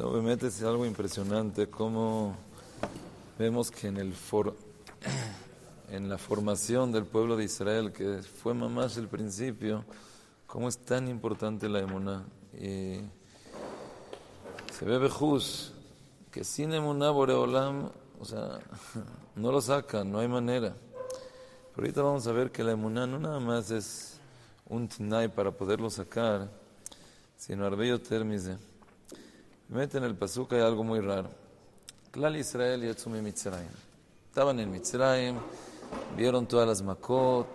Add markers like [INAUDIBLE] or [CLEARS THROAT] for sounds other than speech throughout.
Obviamente es algo impresionante cómo vemos que en, el for, [CLEARS THROAT] en la formación del pueblo de Israel, que fue mamás el principio, cómo es tan importante la emuná. Y se ve Bejus, que sin emuná Boreolam, o sea, [LAUGHS] no lo sacan, no hay manera. Pero ahorita vamos a ver que la emuná no nada más es un tnai para poderlo sacar, sino arbello termise Meten en el pasuk hay algo muy raro. Klal Israel y Yatsumi Mitzrayim. Estaban en Mitzrayim, vieron todas las makot,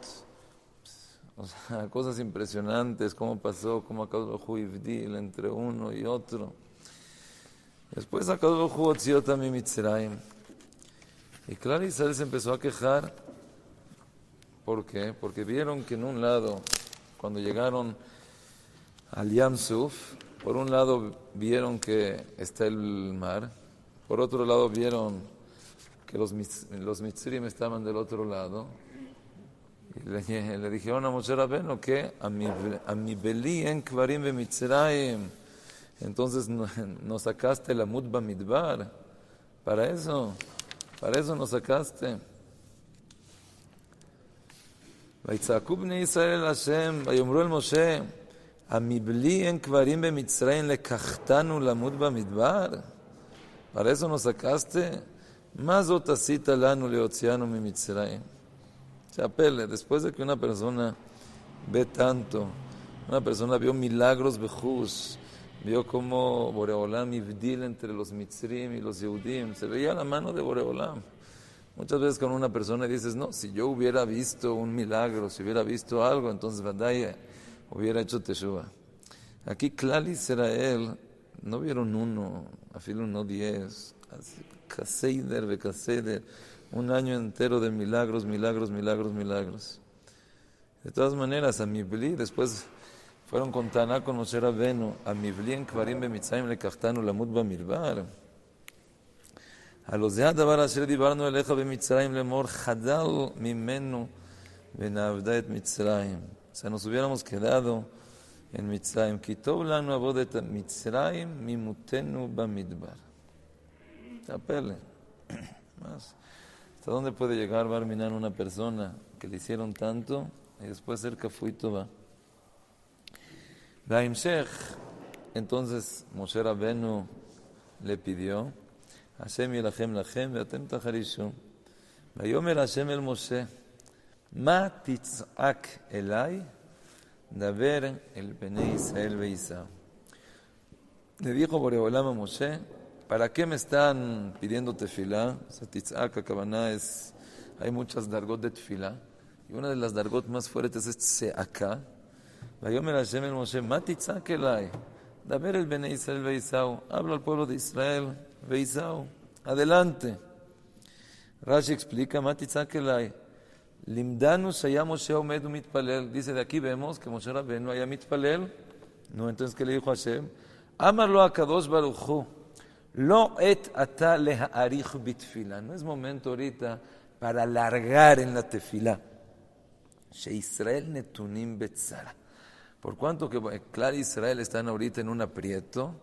o sea, [LAUGHS] cosas impresionantes, cómo pasó, cómo acabó el entre uno y otro. Después acabó el también Mitzrayim. Y Klal Israel se empezó a quejar. ¿Por qué? Porque vieron que en un lado, cuando llegaron al Yamsuf, por un lado vieron que está el mar, por otro lado vieron que los, los mitzrim estaban del otro lado. Y le, dijeron a Moshe Rabbeinu que a mi belí en Kvarim Mitzrayim. Entonces nos sacaste la mudba midbar. Para eso, para eso nos sacaste. ויצעקו בני ישראל אל השם, ויאמרו אל משה, en Kvarim lamud bamidbar. Para eso nos sacaste. Mazot asita lanu leoceano mimitzraim. Chapele, después de que una persona ve tanto, una persona vio milagros bejus, vio como Boreolam ibdil entre los mitzrim y los yehudim, se veía la mano de Boreolam. Muchas veces con una persona dices, no, si yo hubiera visto un milagro, si hubiera visto algo, entonces Badaya hubiera hecho Teshuvah. Aquí Klal Israel no vieron uno, a afilo no diez, Kaseider Becaseider, un año entero de milagros, milagros, milagros, milagros. De todas maneras, a Mibli después fueron con Taná con Moshe Rabenu, a Mibli en Kvarim be Bemitzaim le Kachtanu Lamut Bamilbar. A los de Adabar Asher Dibarnu Eleja Bemitzraim Lemor Hadal Mimenu Benavda et Mitzraim. O nos hubiéramos quedado en Mitzrayim. Kitov lanu abodet Mitzrayim mimutenu bamidbar. Apele. [CLEARS THROAT] ¿Hasta dónde puede llegar Barminan una persona que le hicieron tanto y después ser Kafuito va? Shech, entonces Moshe Rabenu le pidió, Hashem yilachem lachem, veatem tacharishu. Vayomer Hashem el Moshe. Matitzak elai, daber el bene Israel beisa. Le dijo Boreolam a Moshe, ¿para qué me están pidiendo tefilá? O sea, titzak, akabana es, hay muchas dargot de tefilá. Y una de las dargot más fuertes es tseaká. Vayomer Hashem el Moshe, Matitzak elai, daber el bene Israel beisau. Habla al pueblo de Israel, beisau. Adelante. Rashi explica, Matitzak elai. Limdanu Moshe omed mitpalel. Dice, de aquí vemos que Moshe Rabbeinu haya mitpalel. No, entonces, ¿qué le dijo a Hashem? Amarlo a Kadosh Baruchu. Lo et ata lehaarich bitfila. No es momento ahorita para alargar en la tefila. She Israel netunim betzara. Por cuanto que, claro, Israel están ahorita en un aprieto,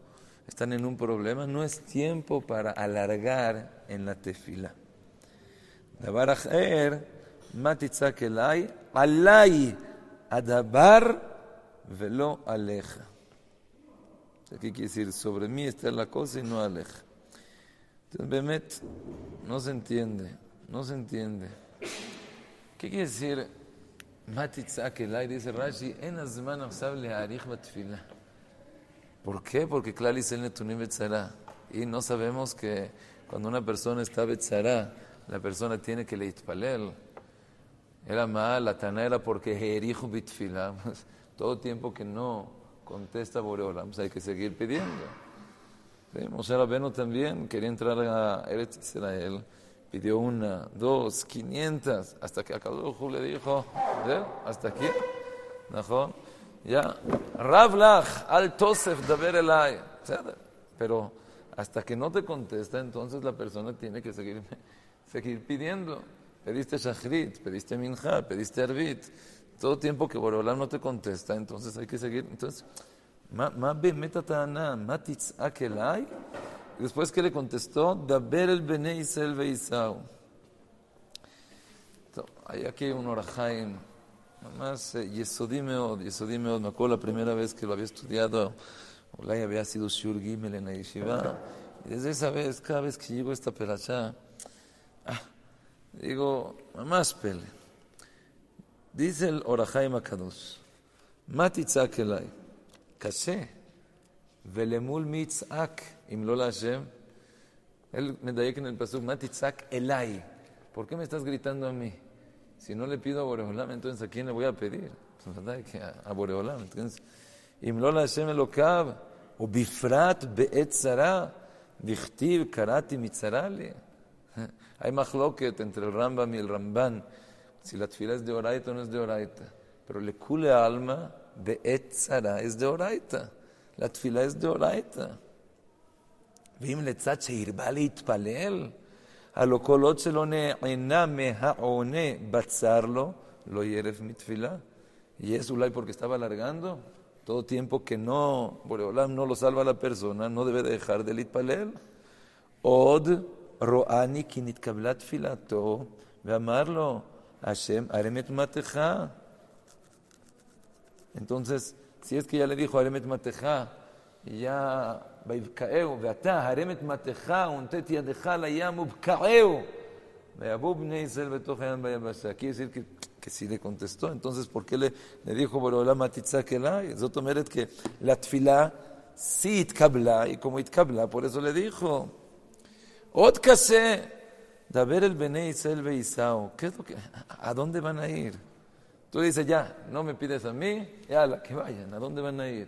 están en un problema, no es tiempo para alargar en la tefila. La barajer מה תצעק אליי? עליי הדבר ולא עליך. ¿Qué quiere decir? Sobre mí está la cosa y no aleja. Entonces, Bemet, no se entiende, no se entiende. ¿Qué quiere decir? Matitzak elai, dice Rashi, en azman עכשיו להעריך בתפילה. ¿Por qué? Porque claro dice el netunim betzara. Y no sabemos que cuando una persona está betzara, la persona tiene que leitpalel. Era mal, la tana era porque Jerijo bitfila. Todo tiempo que no contesta Boreolam, pues hay que seguir pidiendo. ¿Sí? Moshe Rabbeinu también quería entrar a Eretz Israel. Pidió una, dos, quinientas, hasta que acabó le dijo, hasta aquí. ¿No? Ya, Ravlach, al Tosef, Daber Elay. Pero hasta que no te contesta, entonces la persona tiene que seguir, [LAUGHS] seguir pidiendo. Pediste Shachrit, pediste Minja, pediste Arbit. Todo tiempo que Borolam no te contesta, entonces hay que seguir. Entonces, ma bemetatana, ma titzakelai. Después que le contestó, Daber el Bene Isel Beisau. Hay aquí un Orahaim, más eh, Yesodí Meod, Yesodí Meod. Me acuerdo la primera vez que lo había estudiado, Olay había sido Shur Gimel en la Yeshiva. Y desde esa vez, cada vez que llego a esta perachá, Digo, más pele. Dice el Orajai Makadosh, Matitzak elai, caché, velemul mitzak, im lo Hashem. Él me da en el pasuk, Matitzak elai. ¿Por qué me estás gritando a mí? Si no le pido a Boreolam, entonces ¿a quién le voy a pedir? Pues, a, Boreolam. Entonces, Hashem elokab, o bifrat be'etzara, dichtiv karati mitzarali. Hay מחלוקת entre el Rambam y el Ramban, si la tefila es de oraita o no es de oraita. Pero le cule alma, בעת צרה es de oraita. La tefila es de oraita. ואם לצד שהרבה להתפלל, הלא כל עוד שלא נהנה מהעונה בצר לו, לא ירף מתפילה. Y es ulay porque estaba alargando. Todo tiempo que no, Boreolam no lo salva a la persona, no debe dejar de להתפלל. עוד רואני כי נתקבלה תפילתו, ואמר לו, השם הרם את מתך. Entonces, si es que ya le dijo Aremet Mateja, y ya ויבקעהו, ואתה הרם את מטך ונטה את ידך לים ובקעהו. ויבואו בני ישראל בתוך הים ביבשה. Quiere decir que, que sí le contestó. Entonces, ¿por qué le, le dijo בעולם תצעק אליי? זאת אומרת que la תפילה sí התקבלה, y como התקבלה, por eso le dijo. עוד קשה, דבר אל בני ישראל וייסעו. ¿A dónde van a ir? Tú dices, ya, no me pides a mí, ya, que vayan, ¿a dónde van a ir?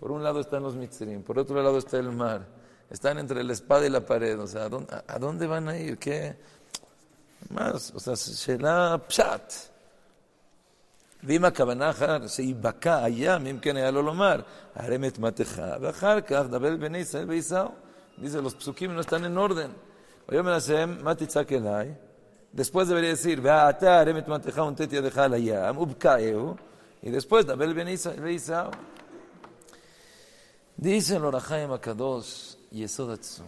Por un lado están los mitzrim, por otro lado está el mar. Están entre la espada y la pared. O sea, ¿a dónde, a dónde van a ir? ¿Qué? más? O sea, שאלה פשט. ואם הכוונה אחר שייבקע הים, אם כן היה לו לומר, הרם את מטך, ואחר כך דבר בני ישראל וייסעו. Dice, los psukim no están en orden. Después debería decir, y después de Abel Ben Dice el Orachaim Akadosh, Yesodatsu.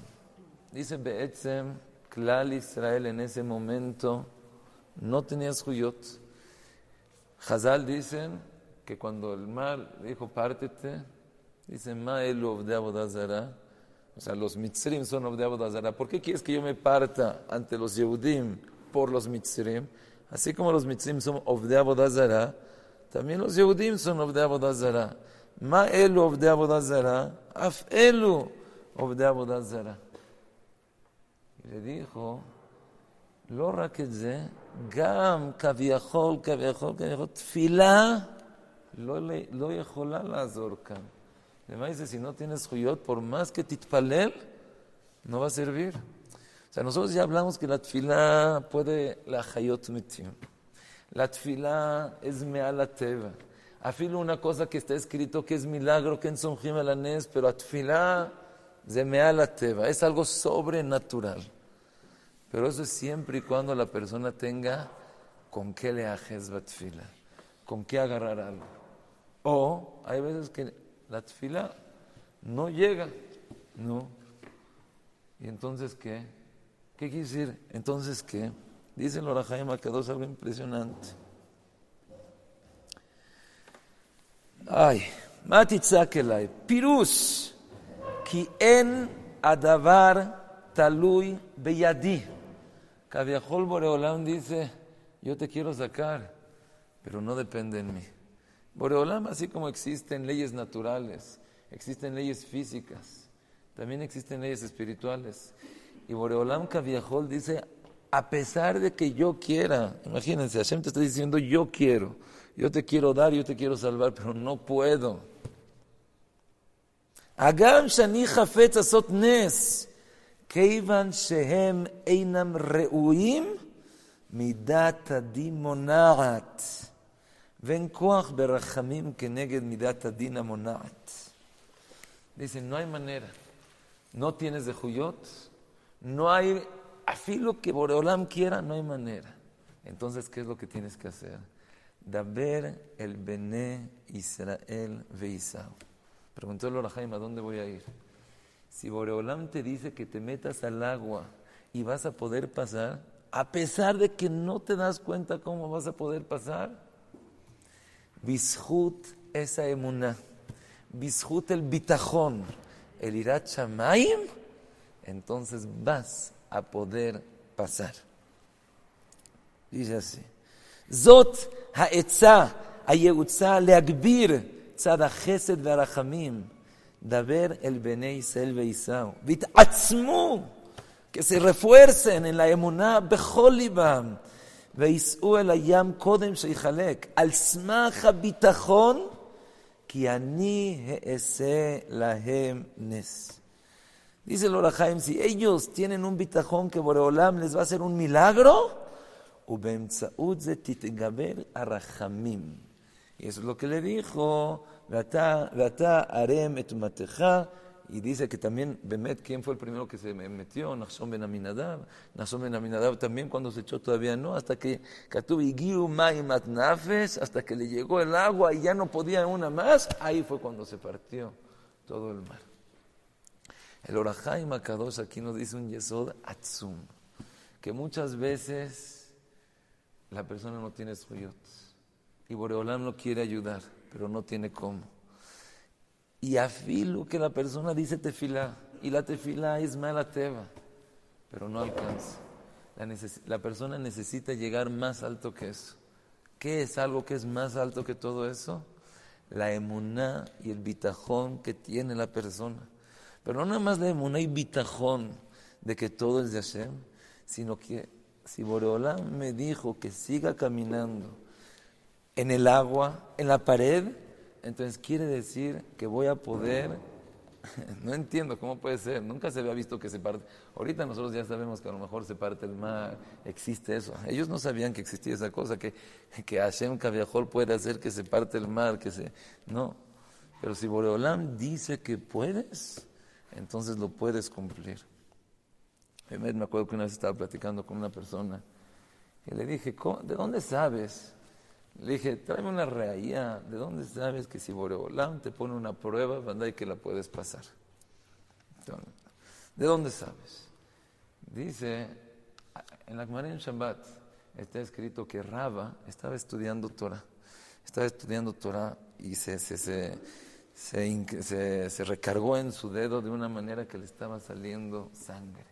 Dice Beetzem, Klal Israel en ese momento no tenía suyot. Hazal dicen que cuando el mal dijo, pártete, dice, Ma elu obde abodazara, O sea, los mitzrim son obde abodazara. ¿Por qué quieres que yo me parta ante los Yehudim por los mitzrim? Así como los mitzrim son obde abodazara, también los Yehudim son obde abodazara. אלו עובדי עבודה זרה? אף אלו עובדי עבודה זרה. le dijo, לא רק את זה, גם כביכול, כביכול, כביכול, תפילה לא, לא. Además dice, si no tienes juyot, por más que titpalel, no va a servir. O sea, nosotros ya hablamos que la tfilá puede la hayot mitim. La tfilá es mealateva. Afilo una cosa que está escrito que es milagro, que en Somjim Alanés, pero atfilá de mealateva. Es algo sobrenatural. Pero eso es siempre y cuando la persona tenga con qué le ajes batfila, con qué agarrar algo. O hay veces que la tefilá. No llega, ¿no? ¿Y entonces qué? ¿Qué quiere decir? Entonces qué? Dice el Orajaima que dos algo impresionante. Ay, Matitzakelai, Pirus, ki en adavar talui beyadi. Kaviajol Boreolam dice, yo te quiero sacar, pero no depende en mí. Boreolam, así como existen leyes naturales, existen leyes físicas, también existen leyes espirituales. Y Boreolam Kaviahol dice, a pesar de que yo quiera, imagínense, Hashem te está diciendo, yo quiero, yo te quiero dar, yo te quiero salvar, pero no puedo. Agam Shani Hafet Asot Keivan Shehem Einam Reuim, Midat Adimonarat. Ven koach berachamim keneged midat adin amonat. Dicen, no hay manera. No tienes de Juyot. No hay, afilo que Boreolam quiera, no hay manera. Entonces, ¿qué es lo que tienes que hacer? Daber el Bene Israel Veisau. Preguntó el Jaime, ¿a dónde voy a ir? Si Boreolam te dice que te metas al agua y vas a poder pasar, a pesar de que no te das cuenta cómo vas a poder pasar, Bishut esa emuná, Bishut el bitajón, el irat entonces vas a poder pasar. Dice así. Zot ha'etza hayegutza leagbir tzad ha'chesed ve'arachamim. Daber el benei Israel ve'isau vit'atzmu que se refuercen en la emuná bechol וייסעו אל הים קודם שיחלק, על סמך הביטחון, כי אני אעשה להם נס. Dice el Orahaim, si ellos tienen un bitajón que Boreolam les va a hacer un milagro, y eso es lo que le dijo, arem et y dice que también, Bemet, ¿quién fue el primero que se metió? Nachshon ben Aminadab. Nachshon ben Aminadab también cuando se echó todavía no, hasta que hasta que le llegó el agua y ya no podía una más, ahí fue cuando se partió todo el mar. El Orahaim Akadosh aquí nos dice un Yesod Atzum, que muchas veces la persona no tiene suyot y Boreolam lo quiere ayudar, pero no tiene cómo. Y afilo que la persona dice tefilá, y la tefilá es mala teba, pero no alcanza. La, persona necesita llegar más alto que eso. ¿Qué es algo que es más alto que todo eso? La emuná y el bitajón que tiene la persona. Pero no nada más la emuná y bitajón de que todo es de Hashem, sino que si Boreolam me dijo que siga caminando en el agua, en la pared, entonces quiere decir que voy a poder, [LAUGHS] no entiendo cómo puede ser, nunca se había visto que se parte, ahorita nosotros ya sabemos que a lo mejor se parte el mar, existe eso, ellos no sabían que existía esa cosa, que, que Hashem Kaviahol puede hacer que se parte el mar, que se, no, pero si Boreolam dice que puedes, entonces lo puedes cumplir. Me acuerdo que una vez estaba platicando con una persona y le dije, ¿de dónde sabes? Le dije, tráeme una reía. ¿De dónde sabes que si Boreolam te pone una prueba, banda y que la puedes pasar? ¿De dónde sabes? Dice, en la Gemara en Shabbat está escrito que Raba estaba estudiando Torah. Estaba estudiando Torah y se, se, se, se, se recargó en su dedo de una manera que le estaba saliendo sangre.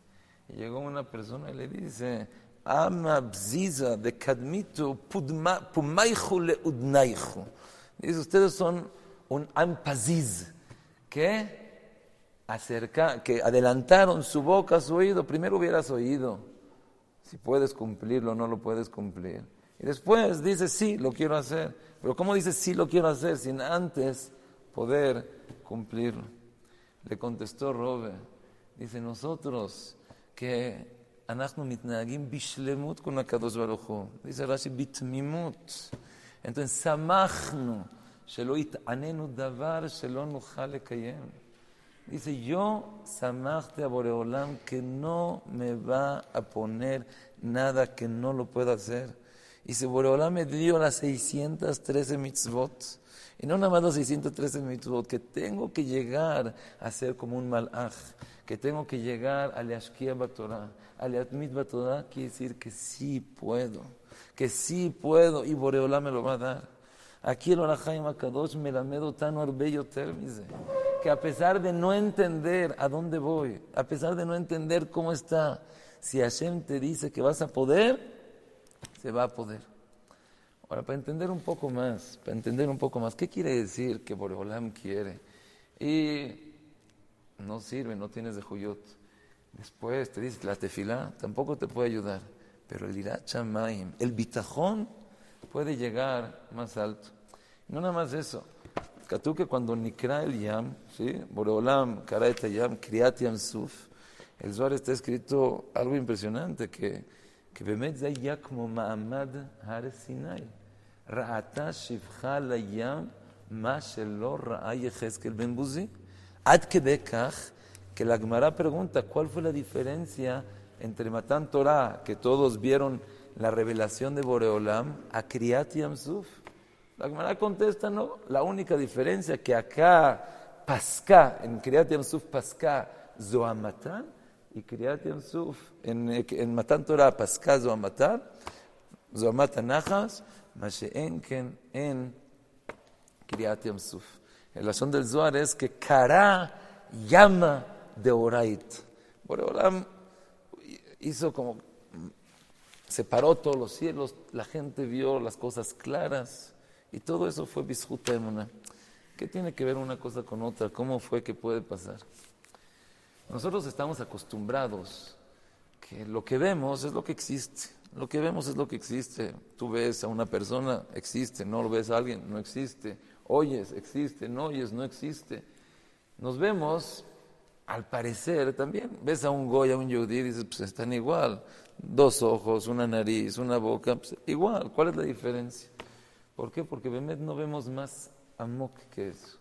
Y llegó una persona y le dice, Ama bziza de kadmitu pumaichu le udnaichu. Dice, ustedes son un ampaziz que acerca, que adelantaron su boca su oído. Primero hubieras oído. Si puedes cumplirlo, no lo puedes cumplir. Y después dice, sí, lo quiero hacer. Pero ¿cómo dice sí lo quiero hacer sin antes poder cumplirlo? Le contestó Robe. Dice, nosotros que אנחנו מתנהגים בשלמות con הקדוש ברוך הוא. dice רש"י, בתמימות. entonces שמחנו שלא יטעננו דבר שלא נוכל לקיים. Dice, yo samachte a Boreolam que no me va a poner nada que no lo pueda hacer. Y si Boreolam me dio las 613 mitzvot, y no nada más las 613 mitzvot, que tengo que llegar a ser como un malach, que tengo que llegar a Leashkia Batorah, a Leatmit Batorah, quiere decir que sí puedo, que sí puedo, y Boreolá me lo va a dar. Aquí el Orahaim Akadosh me la medo tan bello termise, que a pesar de no entender a dónde voy, a pesar de no entender cómo está, si Hashem te dice que vas a poder, se va a poder. Ahora, para entender un poco más, para entender un poco más, ¿qué quiere decir que Boreolam quiere? Y no sirve, no tienes de juyot. Después te dice la tefilá, tampoco te puede ayudar. Pero el irachamaim, el bitajón, puede llegar más alto. No nada más eso. Tú que cuando nikra el yam, ¿sí? Boreolam, karaeta yam, kriat yam suf, el Zohar está escrito algo impresionante, que, como ma'amad har sinai. Ra'ata shivcha la yam, ma shelo ra'a yechezkel ben buzi. Ad que la Gemara pregunta, ¿cuál fue la diferencia entre Matan Torah, que todos vieron la revelación de Boreolam, a Kriyat Yamsuf? La Gemara contesta, no, la única diferencia que acá Pasca, en Kriyat Yamsuf Pasca, Zoamatan, y Kriyat Yamsuf, en, en Matan Torah, Zoamatan Nachas, Masheen Ken, en Kriyat Yamsuf. El razón del Zohar es que Kara llama de Orait. Boreolam hizo como separó todos los cielos, la gente vio las cosas claras y todo eso fue Bishuta ¿Qué tiene que ver una cosa con otra? ¿Cómo fue que puede pasar? Nosotros estamos acostumbrados que lo que vemos es lo que existe. Lo que vemos es lo que existe. Tú ves a una persona, existe. No lo ves a alguien, no existe. Oyes, existe. No oyes, no existe. Nos vemos, al parecer también. Ves a un goy, a un yudí, dices, pues están igual. Dos ojos, una nariz, una boca, pues, igual. ¿Cuál es la diferencia? ¿Por qué? Porque no vemos más amok que eso.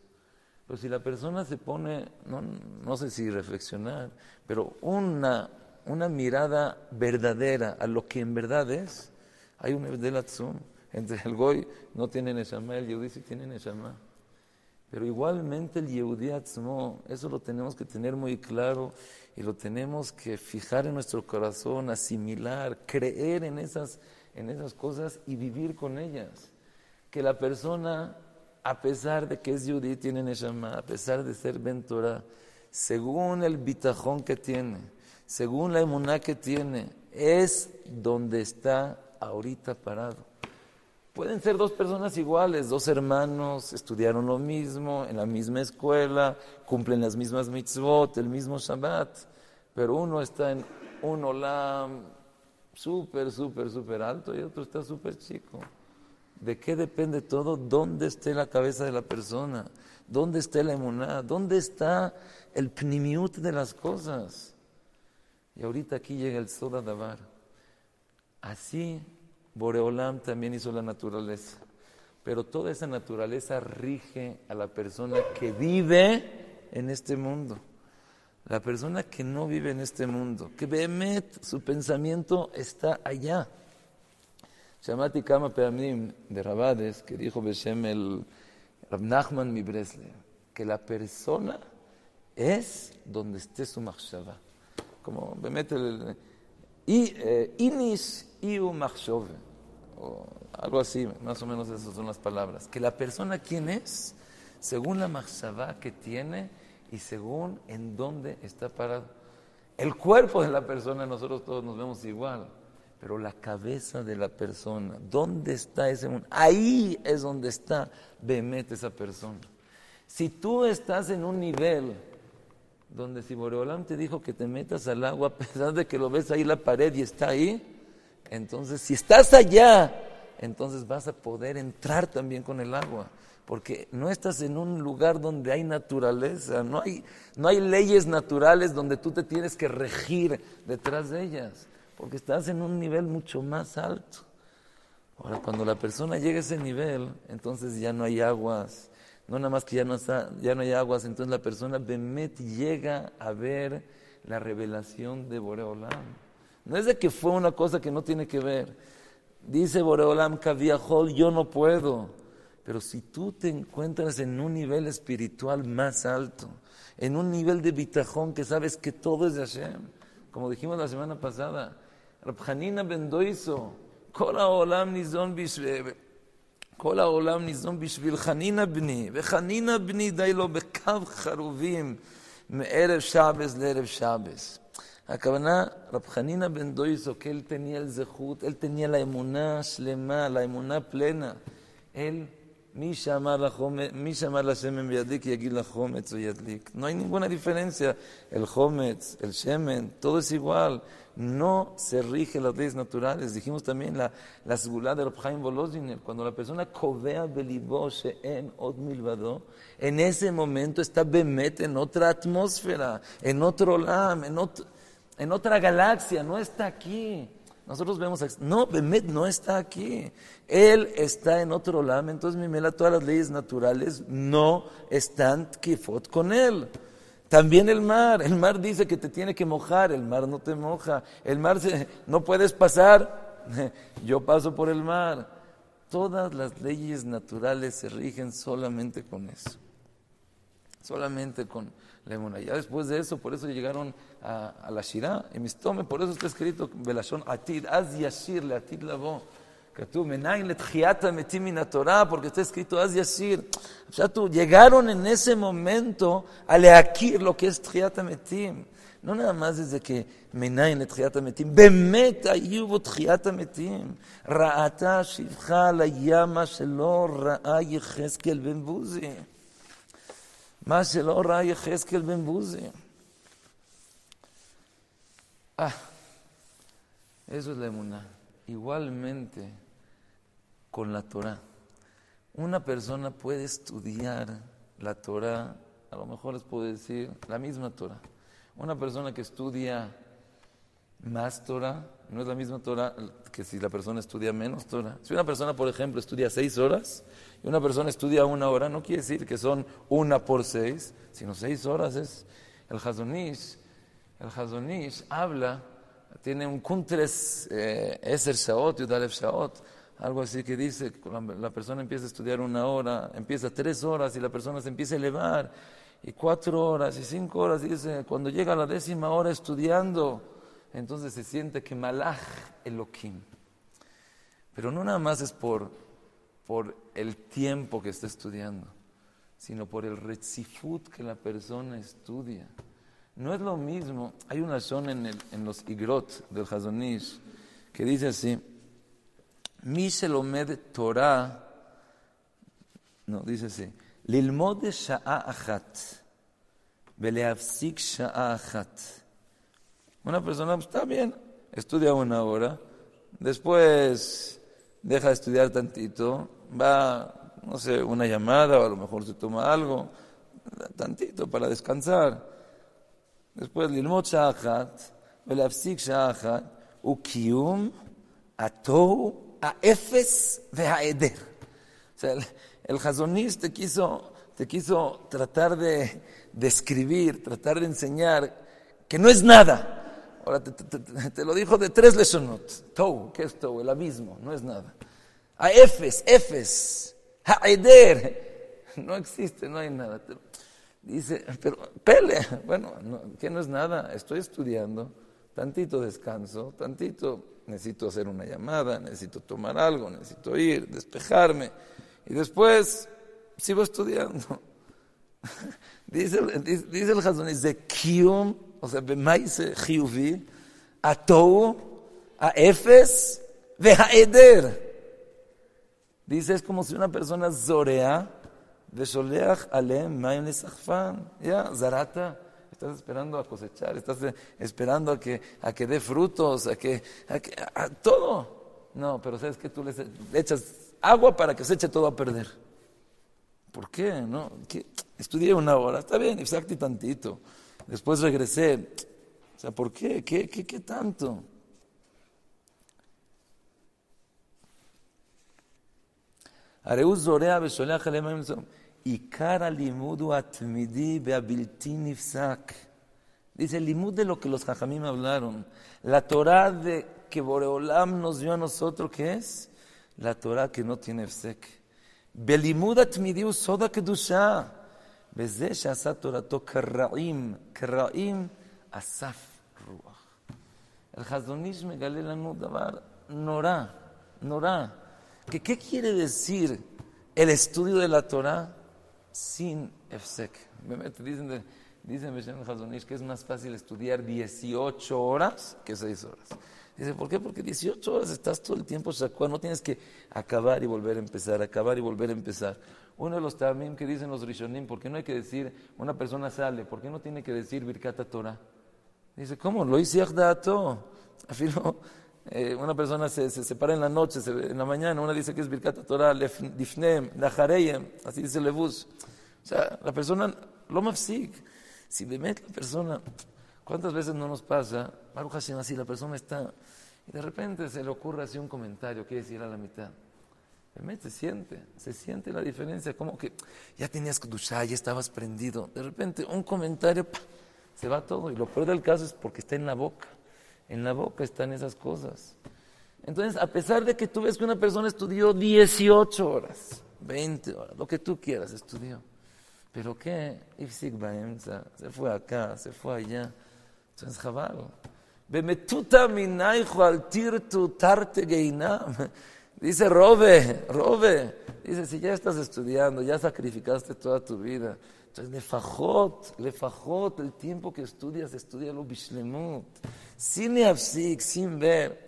Pero si la persona se pone, no, no sé si reflexionar, pero una, una mirada verdadera a lo que en verdad es, hay un Evdelatzum. Entre el Goy no tiene Neshama, el Yehudi sí tiene Neshama. Pero igualmente el Yehudi Atzmo, eso lo tenemos que tener muy claro y lo tenemos que fijar en nuestro corazón, asimilar, creer en esas, en esas cosas y vivir con ellas. Que la persona a pesar de que es Yudí, tiene Neshama, a pesar de ser Ventura, según el bitajón que tiene, según la emuná que tiene, es donde está ahorita parado. Pueden ser dos personas iguales, dos hermanos, estudiaron lo mismo, en la misma escuela, cumplen las mismas mitzvot, el mismo Shabbat, pero uno está en un olam súper, súper, súper alto y otro está súper chico. ¿De qué depende todo? ¿Dónde esté la cabeza de la persona? ¿Dónde está la emuná? ¿Dónde está el pnimiut de las cosas? Y ahorita aquí llega el Soda Dabar. Así Boreolam también hizo la naturaleza. Pero toda esa naturaleza rige a la persona que vive en este mundo. La persona que no vive en este mundo, que Behemet, su pensamiento está allá. שמעתי כמה פעמים de Rabades que dijo Beshem el Rab Nachman mi Breslev, que la persona es donde esté su machshava. Como באמת el inis iu machshove, o algo así, más o menos esas son las palabras. Que la persona quién es, según la machshava que tiene y según en dónde está parado. El cuerpo de la persona, nosotros todos nos vemos igual pero la cabeza de la persona, ¿dónde está ese mundo? Ahí es donde está Bemet esa persona. Si tú estás en un nivel donde si Boreolam te dijo que te metas al agua, a pesar de que lo ves ahí la pared y está ahí, entonces si estás allá, entonces vas a poder entrar también con el agua, porque no estás en un lugar donde hay naturaleza, no hay, no hay leyes naturales donde tú te tienes que regir detrás de ellas porque estás en un nivel mucho más alto. Ahora, cuando la persona llega a ese nivel, entonces ya no hay aguas, no nada más que ya no, está, ya no hay aguas, entonces la persona Bemet llega a ver la revelación de Boreolam. No es de que fue una cosa que no tiene que ver. Dice Boreolam, Kaviahol, yo no puedo. Pero si tú te encuentras en un nivel espiritual más alto, en un nivel de bitajón que sabes que todo es de Hashem, como dijimos la semana pasada, רב חנינא בן דויסו, כל העולם ניזון בשביל... כל העולם ניזון בשביל חנינא בני, וחנינא בני די לו בקו חרובים מערב שבס לערב שבס. הכוונה, רב חנינא בן דויסו, כי אל תניע זכות, אל תניע לאמונה שלמה, לאמונה פלנה. אל No hay ninguna diferencia. El hometz, el shemen, todo es igual. No se rigen las leyes naturales. Dijimos también la, la segula de Rabhaim Cuando la persona covea belibó she'en od en ese momento está bemet en otra atmósfera, en otro lam, en, ot en otra galaxia. No está aquí. Nosotros vemos, no, Bemet no está aquí. Él está en otro lam, entonces Mimela, todas las leyes naturales no están kifot con él. También el mar, el mar dice que te tiene que mojar, el mar no te moja, el mar [LAUGHS] no puedes pasar, [LAUGHS] yo paso por el mar. Todas las leyes naturales se rigen solamente con eso solamente con la emuná. Ya después de eso, por eso llegaron a, la Shirah, y mistome, por eso está escrito, Belashon Atid, Az Yashir, Le Atid Lavo, que tú, Menain Letchiata Metim Torah, porque está escrito Az Yashir. O sea, tú, llegaron en ese momento a leakir lo que es Tchiata Metim. No nada más desde que מניין לתחיית המתים, באמת היו בו תחיית המתים. ראתה שפחה לים מה שלא ראה יחזקאל בן בוזי. מה שלא ראה יחזקאל בן בוזי. Ah, eso es la emuná. Igualmente con la Torah. Una persona puede estudiar la Torah, a lo mejor les puedo decir, la misma Torah. Una persona que estudia más Torah, no es la misma Torah que si la persona estudia menos Torah. Si una persona, por ejemplo, estudia seis horas y una persona estudia una hora, no quiere decir que son una por seis, sino seis horas es el Hazonish. El Hazonish habla, tiene un kuntres eh, Eser Shaot, Yudalev Shaot, algo así que dice, la persona empieza a estudiar una hora, empieza tres horas y la persona se empieza a elevar y cuatro horas y cinco horas, y dice, cuando llega a la décima hora estudiando, entonces se siente que Malach Elohim. Pero no nada más es por, por el tiempo que está estudiando, sino por el retzifut que la persona estudia. No es lo mismo, hay una zona en, el, en los Igrot del Hazonish que dice así, Mishelomed Torah, no, dice así, Lilmode Sha'a Achat, Beleafsik Sha'a Achat. Una persona pues, está bien, estudia una hora, después deja de estudiar tantito, va, no sé, una llamada o a lo mejor se toma algo, tantito para descansar. Después, lilmot shachat, velafsik shachat, ukium, a efes el, el jazonis te quiso, te quiso tratar de describir, tratar de enseñar que no es nada Ahora te, lo dijo de tres lesonot. Tou, ¿qué es tou? El abismo, no es nada. A efes, efes, ha'eder, no existe, no hay nada. Dice, pero pele, bueno, ¿qué no es nada? Estoy estudiando, tantito descanso, tantito necesito hacer una llamada, necesito tomar algo, necesito ir, despejarme. Y después sigo estudiando. [LAUGHS] dice, dice, el Hazonish de Kiyum, o Bemaise Chiyuvi, a Tou, a Efes, Eder. Dice, es como si una persona zorea, Sholeach Alem, Mayim Nesachfan. Ya, Zarata, estás esperando a cosechar, estás esperando a que, a que dé frutos, a que, a que, a todo. No, pero sabes que tú le echas agua para que se eche todo a perder. ¿Por qué? No, estudié una hora, está bien, exacto y tantito. Después regresé. O sea, ¿por qué? ¿Qué, qué, qué tanto? Areus Zorea Dice, el limud de lo que los jajamim hablaron. La Torah de que Boreolam nos dio a nosotros, que es? La Torah que no tiene fsek. Belimud atmidi usoda kedusha. בזה שעשה תורתו כרעים, כרעים אסף רוח. El Hazonish megale לנו דבר נורא, נורא. ¿Qué, ¿Qué quiere decir el estudio de la Torah sin efsek? Dicen, dicen el Hazonish que es más fácil estudiar 18 horas que 6 horas. Dice, ¿por qué? Porque 18 horas estás todo el tiempo no tienes que acabar y volver a empezar, acabar y volver a empezar. Uno de los tamim que dicen los rishonim, ¿por qué no hay que decir, una persona sale, ¿por qué no tiene que decir Birkata Torah? Dice, ¿cómo? Lo hice Afilo, [LAUGHS] eh, una persona se, se separa en la noche, en la mañana, una dice que es Birkata Torah, Difnem, Najareyem, así dice Levus. O sea, la persona, lo mafsik. Si me la persona ¿Cuántas veces no nos pasa, Baruch Hashem, así la persona está, y de repente se le ocurre así un comentario, quiere decir a la mitad. Se siente, se siente la diferencia, como que ya tenías duchar, ya estabas prendido. De repente un comentario, se va todo. Y lo peor del caso es porque está en la boca. En la boca están esas cosas. Entonces, a pesar de que tú ves que una persona estudió 18 horas, 20 horas, lo que tú quieras, estudió. Pero qué, Ifsik se fue acá, se fue allá. Entonces, Jabal. Bemetuta al tirtu tarte geinam. [LAUGHS] Dice Robe, Robe, dice, si ya estás estudiando, ya sacrificaste toda tu vida, entonces lefajot, lefajot, el tiempo que estudias, estudialo bishlemut, sin afsik, sin ver.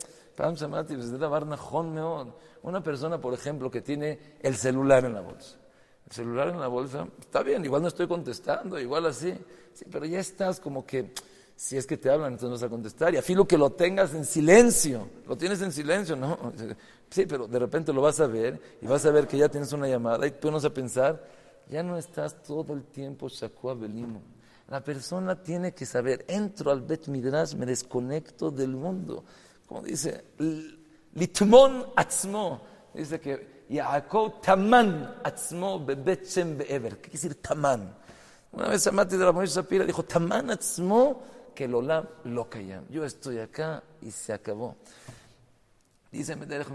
Una persona, por ejemplo, que tiene el celular en la bolsa. El celular en la bolsa, está bien, igual no estoy contestando, igual así, sí, pero ya estás como que si es que te hablan, entonces vas a contestar. Y a filo que lo tengas en silencio. Lo tienes en silencio, ¿no? Sí, pero de repente lo vas a ver y vas a ver que ya tienes una llamada y tú a pensar, ya no estás todo el tiempo shakua belimo. La persona tiene que saber, entro al Bet Midrash, me desconecto del mundo. Como dice, litmon atzmo. Dice que Yaakov taman atzmo bebet shem be'ever. ¿Qué quiere decir taman? Una vez Amati de la Moisés Sapira dijo, taman atzmo que el olam lo cayam. Yo estoy acá y se acabó. Dice Mederech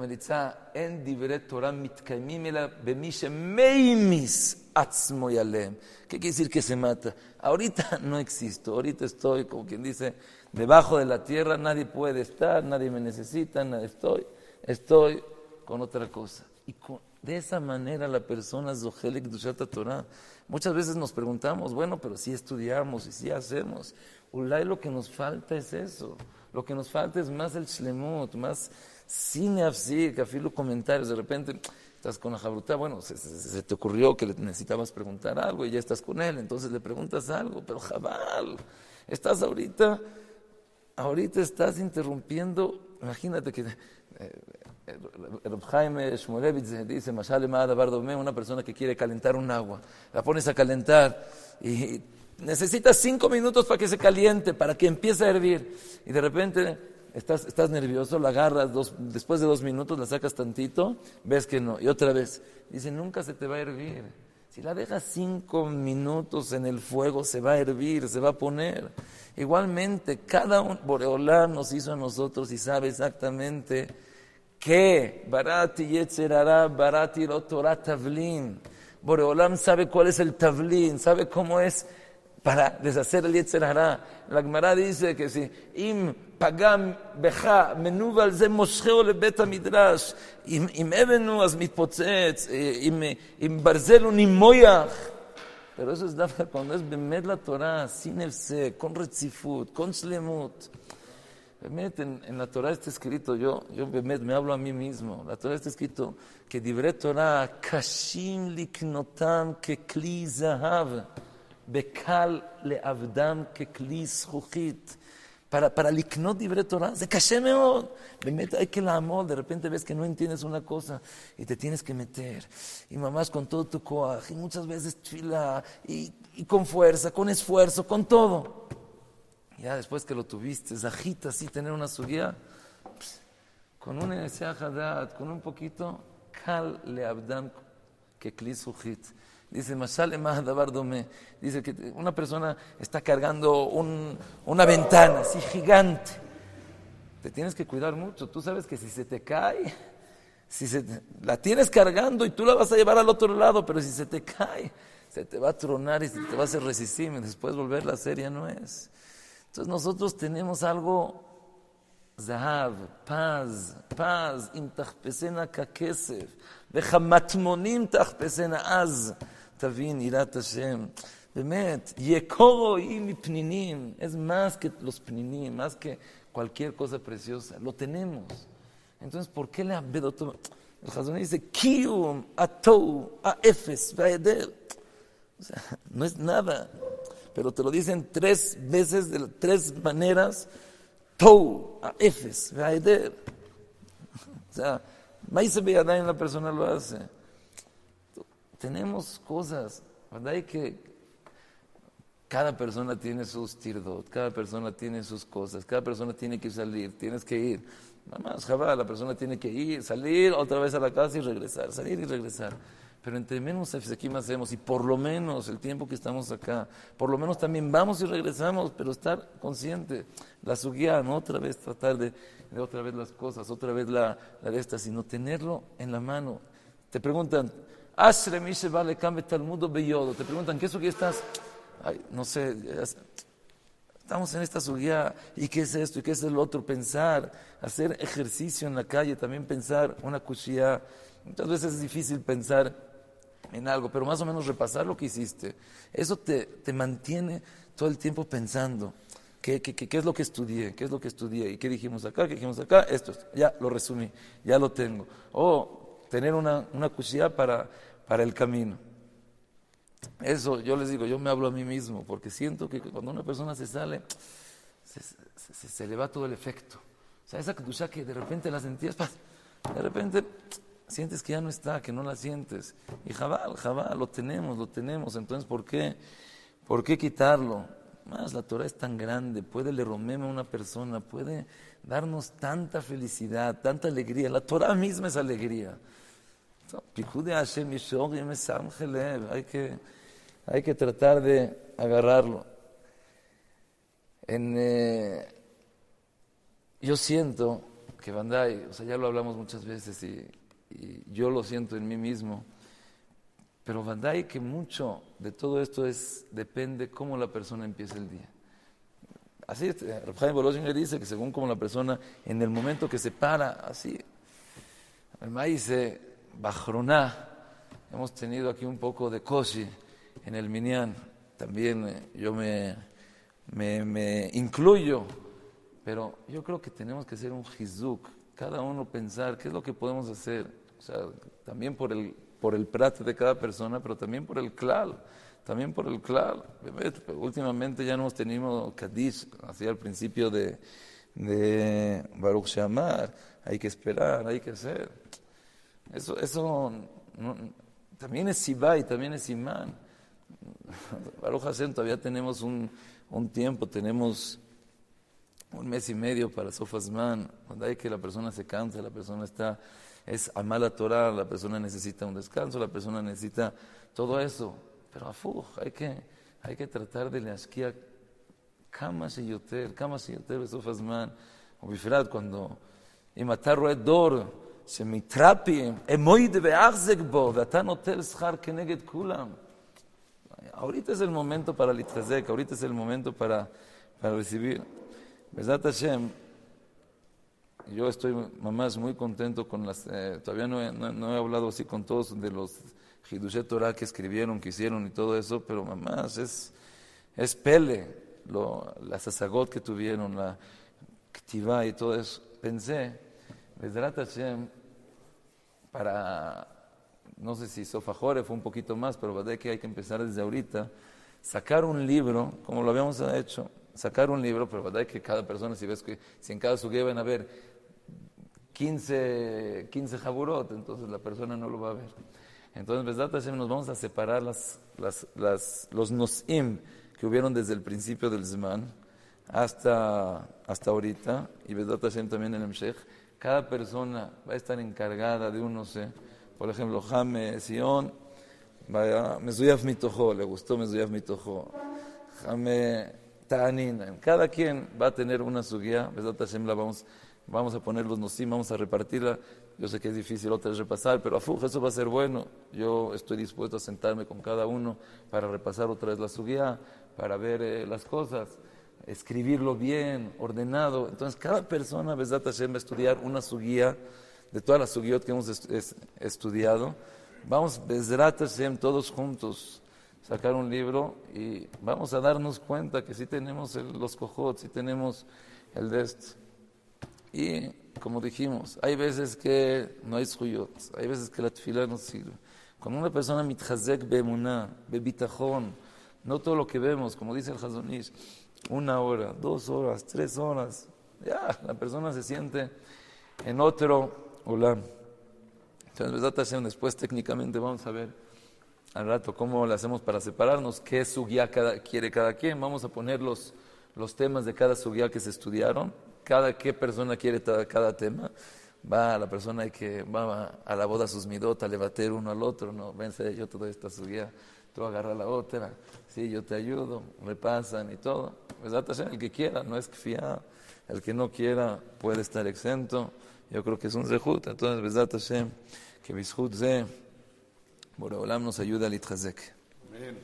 en dibre Torah mitkaimim ela bemishe meimis atzmo yalem. ¿Qué quiere decir que se mata? Ahorita [LAUGHS] no existo, ahorita estoy, como quien dice, debajo de la tierra, nadie puede estar, nadie me necesita, nadie estoy, estoy con otra cosa. Y de esa manera la persona Zohelek Dushata Torah. Muchas veces nos preguntamos, bueno, pero si estudiamos y si hacemos. Ulay lo que nos falta es eso. Lo que nos falta es más el shlemut, más cine afsik, afilo comentarios. De repente estás con la jabruta, bueno, se, te ocurrió que le necesitabas preguntar algo y ya estás con él, entonces le preguntas algo, pero jabal, estás ahorita, ahorita estás interrumpiendo, imagínate que eh, el Jaime Shmulevitz dice, una persona que quiere calentar un agua, la pones a calentar y necesitas cinco minutos para que se caliente, para que empiece a hervir. Y de repente estás, nervioso, la agarras, dos, después de dos minutos la sacas tantito, ves que no. Y otra vez, dice, nunca se te va a hervir. Si la dejas cinco minutos en el fuego, se va a hervir, se va a poner. Igualmente, cada un, Boreolá nos hizo a nosotros y sabe exactamente que Barati Yetzerara, Barati Torah Tavlin. Boreolam sabe cuál es el Tavlin, sabe cómo es para deshacer el Yetzer Hara. La Gemara dice que si im pagam becha menuval ze המדרש, אם, אם אבן הוא אז מתפוצץ, אם, אם ברזל הוא נימויח. Pero eso es dafka cuando es bemed la Torah, sin efse, con retzifut, con shlemut. Bemet, en, en la Torah está escrito, yo, yo bemet, me hablo a mí mismo, la Torah está escrito Torah, kashim liknotam ke kli le avdam que zujit. Para, para liknot libre Torah, se caché meod. Hay que la amor. De repente ves que no entiendes una cosa y te tienes que meter. Y mamás con todo tu coaje, y muchas veces fila, y, y con fuerza, con esfuerzo, con todo. Ya después que lo tuviste, agita así, tener una subida, con un con un poquito, kal le abdam que sujit. Dice, Masale Mahadabardome, dice que una persona está cargando una ventana así gigante. Te tienes que cuidar mucho, tú sabes que si se te cae, si se, la tienes cargando y tú la vas a llevar al otro lado, pero si se te cae, se te va a tronar y se te va a hacer resistir después volverla a hacer ya no es. Entonces nosotros tenemos algo, Zahav, paz, paz, im tachpesena kakesef, vejamatmonim tachpesena az. תבין יראת השם. באמת, יקoro y mi pninim, es más que los pninim, más que cualquier cosa preciosa, lo tenemos. Entonces, ¿por qué le abedo todo? El Hazón dice, kium, atou, aefes, vaeder. O sea, no es nada, pero te lo dicen tres veces, de tres maneras, tou, aefes, vaeder. O sea, Maíz en la persona lo hace tenemos cosas, ¿verdad? Y que cada persona tiene sus tirdot, cada persona tiene sus cosas, cada persona tiene que salir, tienes que ir. Mamá, jabá, la persona tiene que ir, salir otra vez a la casa y regresar, salir y regresar. Pero entre menos aquí más hacemos, y por lo menos el tiempo que estamos acá, por lo menos también vamos y regresamos, pero estar consciente, la suguía, no otra vez tratar de, de, otra vez las cosas, otra vez la, la de esta, sino tenerlo en la mano. Te preguntan, Asre mi se vale cambie talmudo beyodo. Te preguntan, ¿qué que estás? Ay, no sé, estamos en esta subida, ¿y qué es esto? ¿Y qué es el otro? Pensar, hacer ejercicio en la calle, también pensar una cuchilla. Muchas veces es difícil pensar en algo, pero más o menos repasar lo que hiciste. Eso te, te mantiene todo el tiempo pensando. ¿Qué, qué, qué, es lo que estudié? ¿Qué es lo que estudié? ¿Y qué dijimos acá? ¿Qué dijimos acá? Esto, ya lo resumí, ya lo tengo. O tener una, una cuchilla para, para el camino. Eso yo les digo, yo me hablo a mí mismo, porque siento que cuando una persona se sale, se, le va todo el efecto. O sea, esa kushá que de repente la sentías, de repente sientes que ya no está, que no la sientes. Y jabal, jabal, lo tenemos, lo tenemos. Entonces, ¿por qué? ¿Por qué quitarlo? Más la Torah es tan grande, puede le romeme a una persona, puede darnos tanta felicidad, tanta alegría. La Torah misma es alegría. Hay que, hay que tratar de agarrarlo. Eh, yo siento que Bandai, o sea, ya lo hablamos muchas veces y, y yo lo siento en mí mismo, pero Bandai que mucho de todo esto es depende cómo la persona empieza el día. Así, Rafael le dice que según como la persona en el momento que se para, así, el maíz Bajroná, hemos tenido aquí un poco de cosi en el Minyan, también eh, yo me, me, me, incluyo, pero yo creo que tenemos que hacer un hizuk, cada uno pensar qué es lo que podemos hacer, o sea, también por el por el prat de cada persona, pero también por el klal, también por el klal. Últimamente ya no hemos tenido Kadish, así al principio de, de Baruch Shamar, hay que esperar, hay que hacer. Eso, eso también es Sibai, también es Imán. Baruch Hashem todavía tenemos un, un tiempo, tenemos un mes y medio para Sofasman, cuando hay que la persona se cansa, la persona está es amar la Torah, la persona necesita un descanso, la persona necesita todo eso. Pero afuj, hay que, hay que tratar de leasquia kama שיותר, כמה שיותר בסוף הזמן, ובפרט cuando אם אתה רואה דור שמתרפים, אמויד ואחזק בו, ואתה נוטל שכר כנגד כולם. Ahorita es el momento para להתחזק, ahorita es el momento para, para recibir. בעזרת השם, yo estoy mamás muy contento con las, eh, todavía no he, no, he, hablado así con todos de los Hidushe Torah que escribieron, que hicieron y todo eso, pero mamás, es, es pele, lo, la sasagot que tuvieron, la ktivá y todo eso. Pensé, Vedrat Hashem, para, no sé si Sofajore fue un poquito más, pero de que hay que empezar desde ahorita, sacar un libro, como lo habíamos hecho, sacar un libro, pero verdad que cada persona, si ves que si en cada suguía van a ver 15, 15 jaburot, entonces la persona no lo va a ver. Entonces, nos vamos a separar las, las, las, los nosim que hubieron desde el principio del Zman hasta, hasta ahorita, y Besdat Hashem también en el Mshech. Cada persona va a estar encargada de un no sé. Por ejemplo, Jame Sion, Mezuyaf Mitojo, le gustó Mezuyaf Mitojo. Jame Ta'anin, cada quien va a tener una suguía, Besdat Hashem la vamos vamos a poner los nosim, vamos a repartirla. Yo sé que es difícil otra vez repasar, pero afuj, eso va a ser bueno. Yo estoy dispuesto a sentarme con cada uno para repasar otra vez la suguía, para ver eh, las cosas, escribirlo bien, ordenado. Entonces, cada persona, Besat Hashem, va a estudiar una suguía de todas las suguiot que hemos estudiado. Vamos, Besat Hashem, todos juntos, sacar un libro y vamos a darnos cuenta que si tenemos los cojot, si tenemos el de y como dijimos, hay veces que no hay zuyot, hay veces que la tefila no sirve. Cuando una persona mitchazek be'emuná, be'bitajón, no todo lo que vemos, como dice el Hazonish, una hora, dos horas, tres horas, ya la persona se siente en otro olam. Entonces, después técnicamente vamos a ver al rato cómo le hacemos para separarnos, qué sugia cada, quiere cada quien. Vamos a poner los, los temas de cada sugia que se estudiaron cada qué persona quiere cada tema. Va a la persona que va a la boda sus midot a levantar uno al otro, no, vence yo toda esta guía, tú agarra la otra, sí, yo te ayudo, me pasan y todo. Pues el que quiera, no es fiar, el que no quiera puede estar exento. Yo creo que es un zehut, entonces, Besat Hashem, que Bishut Ze, Boreolam nos ayuda a Litchazek. Amén.